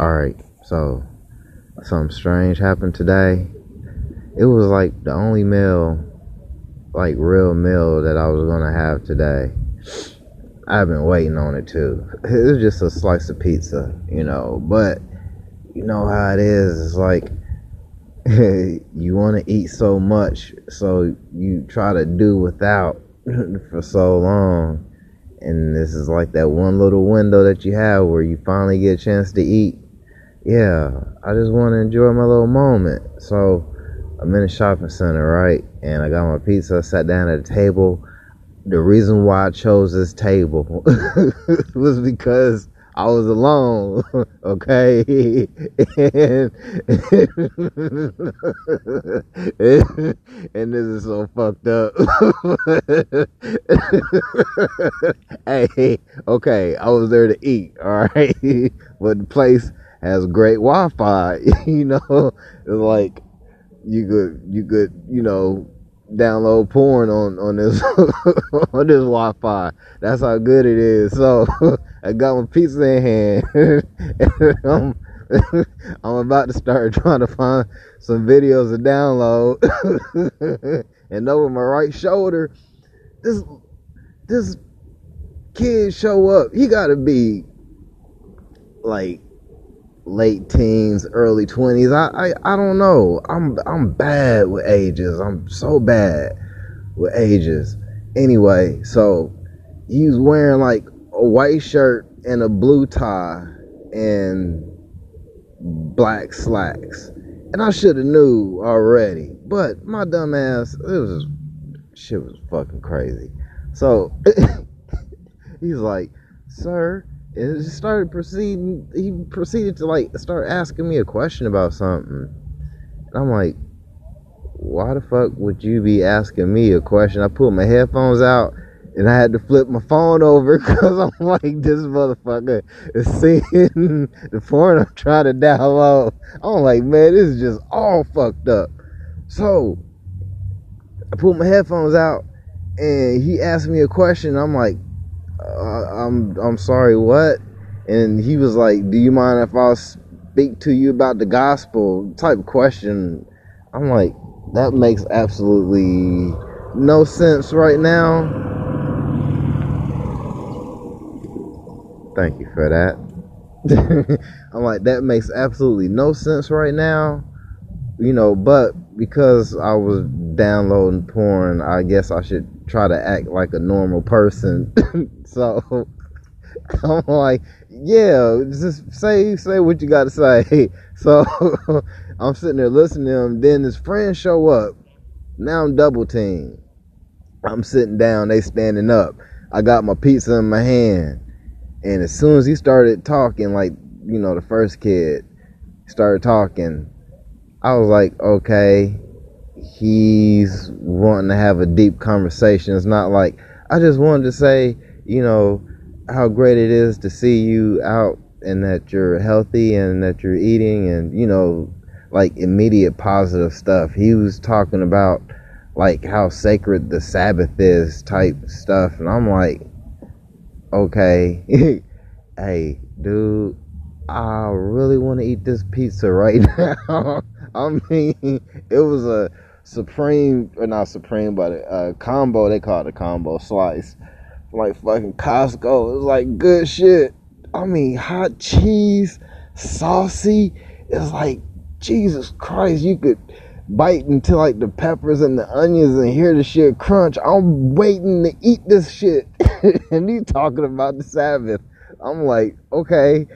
Alright, so something strange happened today. It was like the only meal, like real meal that I was gonna have today. I've been waiting on it too. It was just a slice of pizza, you know, but you know how it is. It's like you want to eat so much, so you try to do without for so long. And this is like that one little window that you have where you finally get a chance to eat. Yeah, I just want to enjoy my little moment. So I'm in a shopping center, right? And I got my pizza, I sat down at a table. The reason why I chose this table was because I was alone, okay? And, and this is so fucked up. hey, okay, I was there to eat, all right? But the place has great Wi-Fi, you know? Like you could you could, you know, download porn on on this on this Wi-Fi. That's how good it is. So I got my pizza in hand. I'm, I'm about to start trying to find some videos to download. and over my right shoulder, this this kid show up. He gotta be like late teens, early twenties. I, I I don't know. I'm I'm bad with ages. I'm so bad with ages. Anyway, so he's wearing like a white shirt and a blue tie and black slacks. And I should have knew already. But my dumb ass, it was shit was fucking crazy. So he's like, sir, and just started proceeding he proceeded to like start asking me a question about something. And I'm like, why the fuck would you be asking me a question? I pulled my headphones out and I had to flip my phone over because I'm like, this motherfucker is seeing the porn I'm trying to download. I'm like, man, this is just all fucked up. So I pulled my headphones out and he asked me a question. I'm like, I'm I'm sorry, what? And he was like, do you mind if I speak to you about the gospel? Type question. I'm like, that makes absolutely no sense right now. Thank you for that. I'm like, that makes absolutely no sense right now. You know, but because I was downloading porn, I guess I should try to act like a normal person. so I'm like, yeah, just say say what you got to say. So I'm sitting there listening to him. Then his friends show up. Now I'm double teamed. I'm sitting down. They standing up. I got my pizza in my hand. And as soon as he started talking, like you know, the first kid started talking, I was like, okay, he's wanting to have a deep conversation. It's not like I just wanted to say, you know, how great it is to see you out and that you're healthy and that you're eating and you know, like immediate positive stuff. He was talking about like how sacred the Sabbath is type stuff and I'm like, okay, hey, dude, I really want to eat this pizza right now. I mean, it was a supreme, or not supreme, but a, a combo. They call it a combo slice, like fucking Costco. It was like good shit. I mean, hot cheese, saucy. It's like Jesus Christ. You could bite into like the peppers and the onions and hear the shit crunch. I'm waiting to eat this shit, and he talking about the Sabbath. I'm like, okay,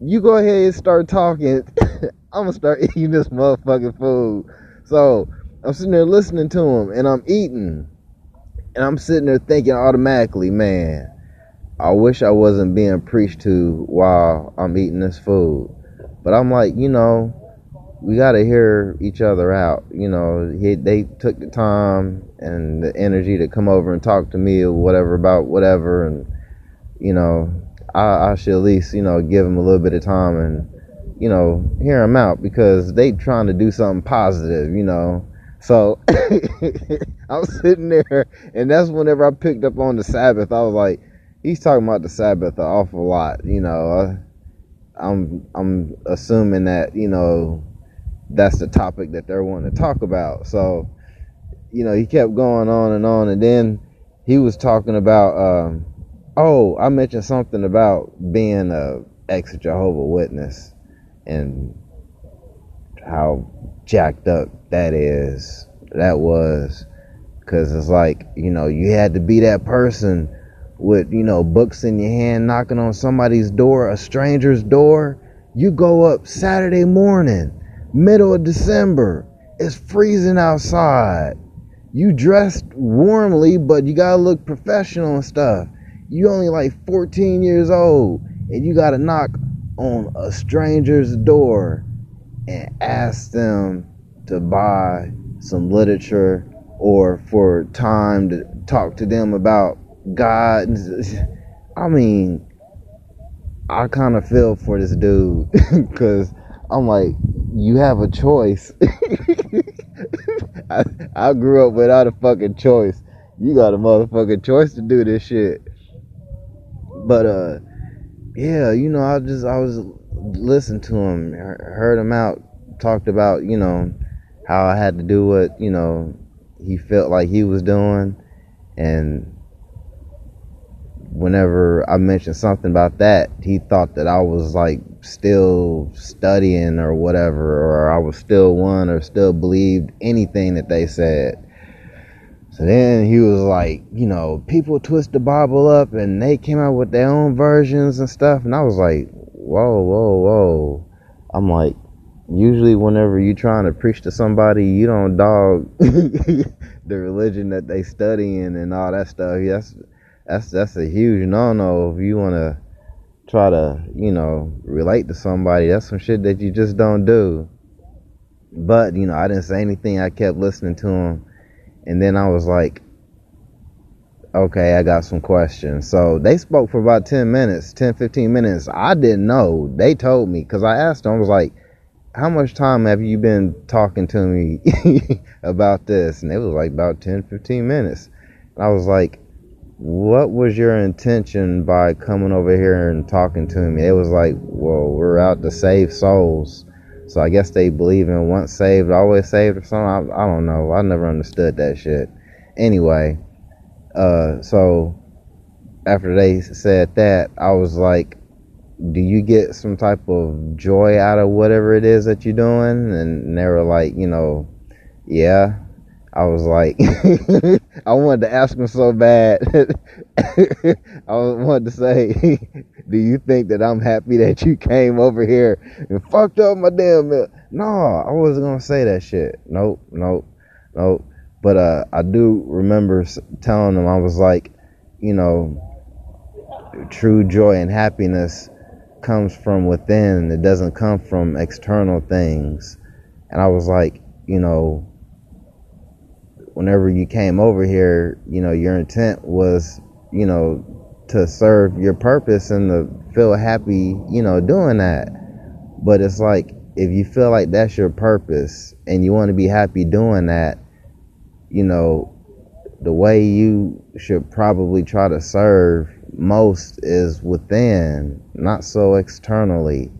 you go ahead and start talking. I'm gonna start eating this motherfucking food. So I'm sitting there listening to him and I'm eating. And I'm sitting there thinking automatically, man, I wish I wasn't being preached to while I'm eating this food. But I'm like, you know, we got to hear each other out. You know, he, they took the time and the energy to come over and talk to me or whatever about whatever. And, you know, I, I should at least, you know, give them a little bit of time and, you know, hear them out because they trying to do something positive, you know. So I was sitting there, and that's whenever I picked up on the Sabbath. I was like, he's talking about the Sabbath an awful lot, you know. Uh, I'm I'm assuming that you know that's the topic that they're wanting to talk about. So you know he kept going on and on, and then he was talking about. Um, oh, I mentioned something about being a ex Jehovah Witness and how jacked up that is. That was. Because it's like you know you had to be that person with you know books in your hand knocking on somebody's door a stranger's door. You go up saturday morning middle of december it's freezing outside. You dressed warmly but you gotta look professional and stuff. You only like 14 years old and you gotta knock on a stranger's door and ask them to buy some literature or for time to talk to them about God. I mean, I kind of feel for this dude because I'm like, you have a choice. I, I grew up without a fucking choice. You got a motherfucking choice to do this shit. But uh, yeah, you know, I just I was listening to him, heard him out, talked about you know how I had to do what you know he felt like he was doing, and whenever I mentioned something about that, he thought that I was like still studying or whatever, or I was still one or still believed anything that they said. So then he was like, you know, people twist the Bible up and they came out with their own versions and stuff. And I was like, whoa, whoa, whoa. I'm like, usually whenever you're trying to preach to somebody, you don't dog the religion that they studying and all that stuff. That's that's that's a huge no no if you want to try to you know relate to somebody. That's some shit that you just don't do. But you know, I didn't say anything. I kept listening to him, and then I was like, okay, I got some questions. So they spoke for about 10 minutes, 10, 15 minutes. I didn't know. They told me because I asked them, I was like, how much time have you been talking to me about this? And it was like about 10, 15 minutes. And I was like, what was your intention by coming over here and talking to me? It was like, well, we're out to save souls. So I guess they believe in once saved, always saved or something. I, I don't know. I never understood that shit. Anyway, uh, so after they said that, I was like, do you get some type of joy out of whatever it is that you're doing? And they were like, you know, yeah. I was like, I wanted to ask him so bad. I wanted to say, do you think that I'm happy that you came over here and fucked up my damn milk? No, I wasn't gonna say that shit. Nope, nope, nope. But uh, I do remember telling him I was like, you know, true joy and happiness comes from within. It doesn't come from external things. And I was like, you know, whenever you came over here, you know, your intent was, you know, to serve your purpose and to feel happy, you know, doing that. But it's like, if you feel like that's your purpose and you want to be happy doing that, you know, the way you should probably try to serve most is within, not so externally.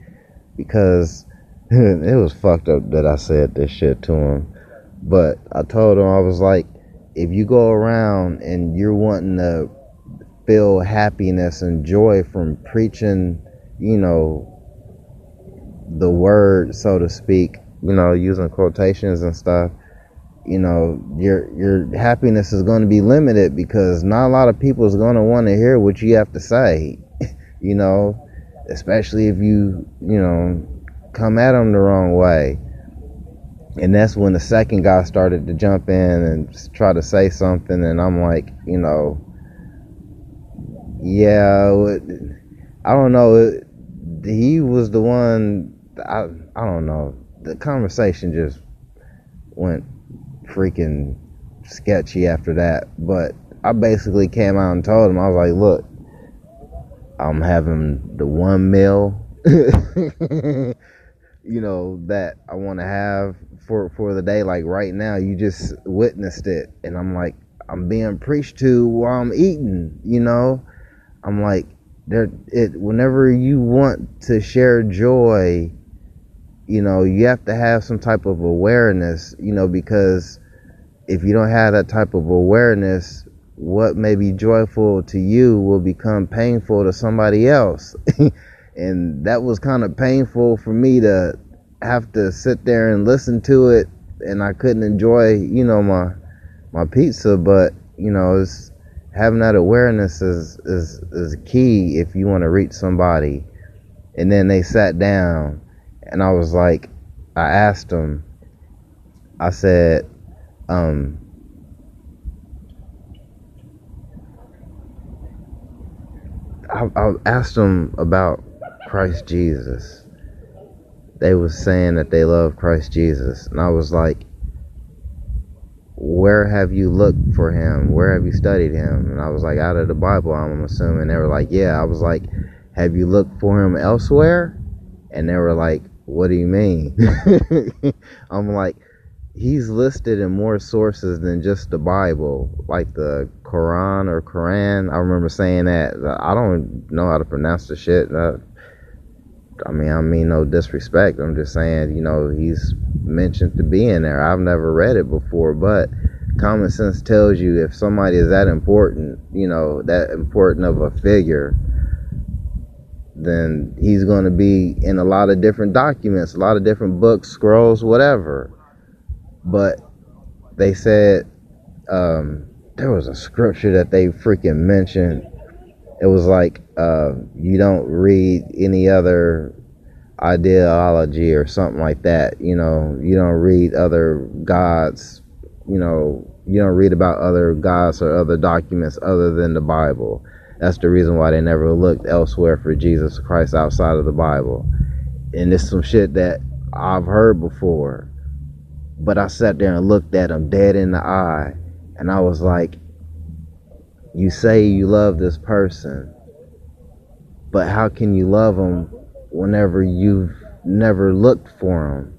Because it was fucked up that I said this shit to him. But I told him, I was like, if you go around and you're wanting to feel happiness and joy from preaching, you know, the word, so to speak, you know, using quotations and stuff, you know, your your happiness is going to be limited because not a lot of people is going to want to hear what you have to say, you know, especially if you, you know, come at them the wrong way. And that's when the second guy started to jump in and try to say something, and I'm like, you know, yeah, I don't know. He was the one. I I don't know. The conversation just went freaking sketchy after that. But I basically came out and told him, I was like, look, I'm having the one meal, you know, that I want to have for, for the day. Like right now, you just witnessed it. And I'm like, I'm being preached to while I'm eating, you know? I'm like, there it whenever you want to share joy you know you have to have some type of awareness you know because if you don't have that type of awareness what may be joyful to you will become painful to somebody else and that was kind of painful for me to have to sit there and listen to it and I couldn't enjoy you know my my pizza but you know it's having that awareness is is is key if you want to reach somebody. And then they sat down, and I was like, I asked them, I said, um, I, I asked them about Christ Jesus. They was saying that they love Christ Jesus, and I was like, where have you looked for him? Where have you studied him? And I was like, out of the Bible, I'm assuming. They were like, yeah. I was like, have you looked for him elsewhere? And they were like, what do you mean? I'm like, he's listed in more sources than just the Bible, like the Quran or Quran. I remember saying that. I don't know how to pronounce the shit. Uh, I mean, I mean no disrespect. I'm just saying, you know, he's mentioned to be in there. I've never read it before, but common sense tells you if somebody is that important, you know, that important of a figure, then he's going to be in a lot of different documents, a lot of different books, scrolls, whatever. But they said um, there was a scripture that they freaking mentioned. It was like uh, you don't read any other ideology or something like that. You know, you don't read other gods, you know, you don't read about other gods or other documents other than the Bible. That's the reason why they never looked elsewhere for Jesus Christ outside of the Bible. And it's some shit that I've heard before. But I sat there and looked at him dead in the eye. And I was like, You say you love this person, but how can you love him whenever you've never looked for him.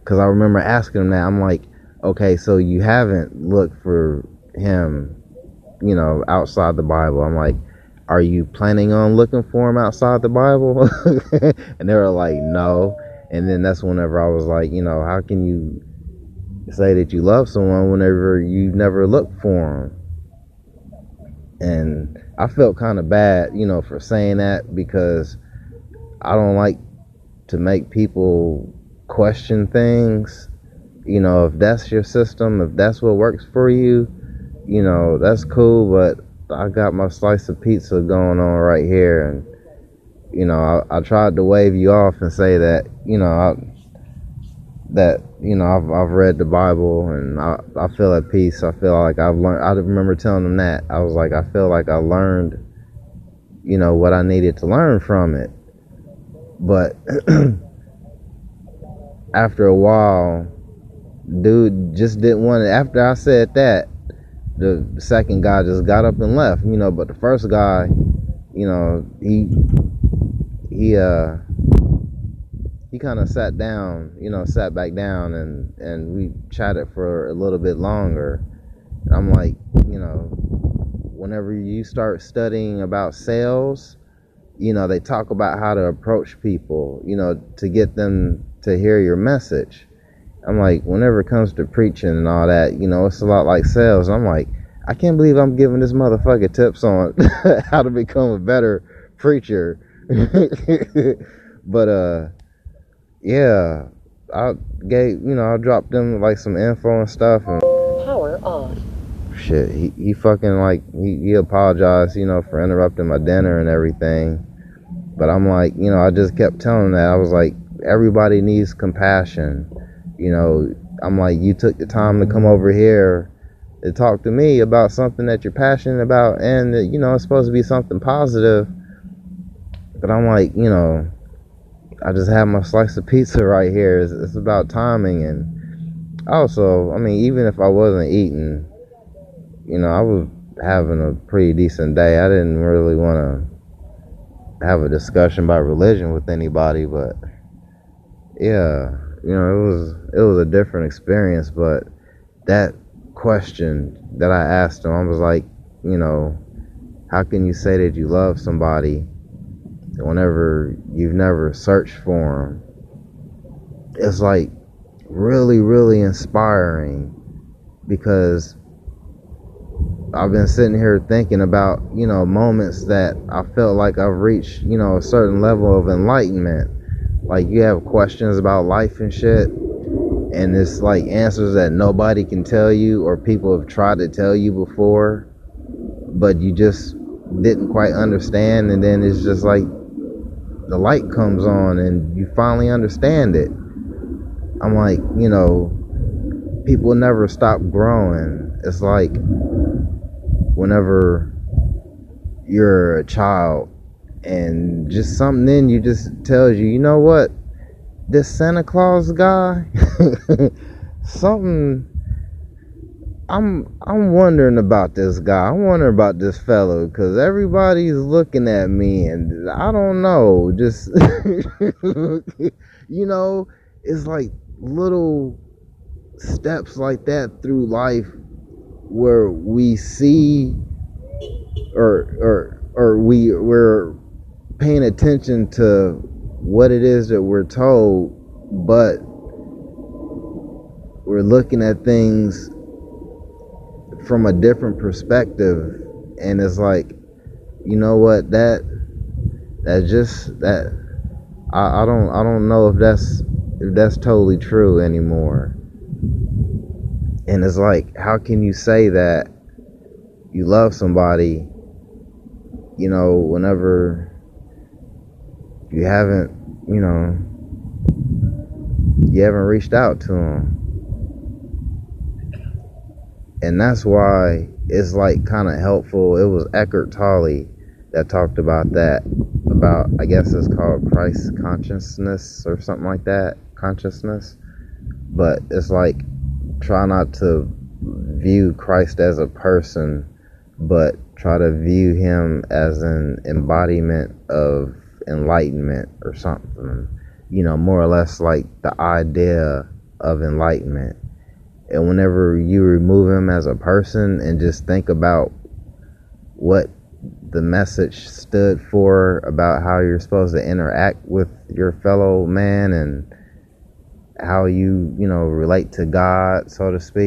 Because I remember asking him that. I'm like, okay, so you haven't looked for him, you know, outside the Bible. I'm like, are you planning on looking for him outside the Bible? and they were like, no. And then that's whenever I was like, you know, how can you say that you love someone whenever you never look for them. And I felt kind of bad, you know, for saying that because I don't like to make people question things. You know, if that's your system, if that's what works for you, you know, that's cool, but I got my slice of pizza going on right here and you know, I, I tried to wave you off and say that, you know, I, that you know I've I've read the Bible and I I feel at peace. I feel like I've learned. I remember telling them that I was like I feel like I learned, you know, what I needed to learn from it. But after a while, dude just didn't want it. After I said that, the second guy just got up and left, you know. But the first guy, you know, he he uh he kind of sat down, you know, sat back down, and and we chatted for a little bit longer. And I'm like, you know, whenever you start studying about sales you know, they talk about how to approach people, you know, to get them to hear your message. I'm like, whenever it comes to preaching and all that, you know, it's a lot like sales. I'm like, I can't believe I'm giving this motherfucker tips on how to become a better preacher. but uh yeah, I gave you know, I dropped them like some info and stuff and power off. Shit, he, he fucking like he, he apologized, you know, for interrupting my dinner and everything. But I'm like, you know, I just kept telling that. I was like, everybody needs compassion. You know, I'm like, you took the time to come over here to talk to me about something that you're passionate about and that, you know, it's supposed to be something positive. But I'm like, you know, I just have my slice of pizza right here. It's, it's about timing. And also, I mean, even if I wasn't eating, you know, I was having a pretty decent day. I didn't really want to have a discussion about religion with anybody, but yeah, you know, it was it was a different experience. But that question that I asked him, I was like, you know, how can you say that you love somebody whenever you've never searched for them, it's like really, really inspiring because I've been sitting here thinking about, you know, moments that I felt like I've reached, you know, a certain level of enlightenment. Like you have questions about life and shit, and it's like answers that nobody can tell you or people have tried to tell you before, but you just didn't quite understand, and then it's just like the light comes on and you finally understand it. I'm like, you know, people never stop growing. It's like whenever you're a child and just something in you just tells you, you know what? This Santa Claus guy, something I'm I'm wondering about this guy. I'm wondering about this fellow because everybody's looking at me, and I don't know. Just you know, it's like little steps like that through life where we see or or or we we're paying attention to what it is that we're told, but we're looking at things from a different perspective and it's like you know what that that just that I, I don't I don't know if that's if that's totally true anymore. And it's like how can you say that you love somebody you know whenever you haven't you know you haven't reached out to them and that's why it's like kind of helpful. It was Eckhart Tolle that talked about that. About I guess it's called Christ consciousness or something like that. Consciousness, but it's like try not to view Christ as a person, but try to view him as an embodiment of enlightenment or something. You know, more or less like the idea of enlightenment and whenever you remove him as a person and just think about what the message stood for about how you're supposed to interact with your fellow man and how you, you know, relate to God, so to speak,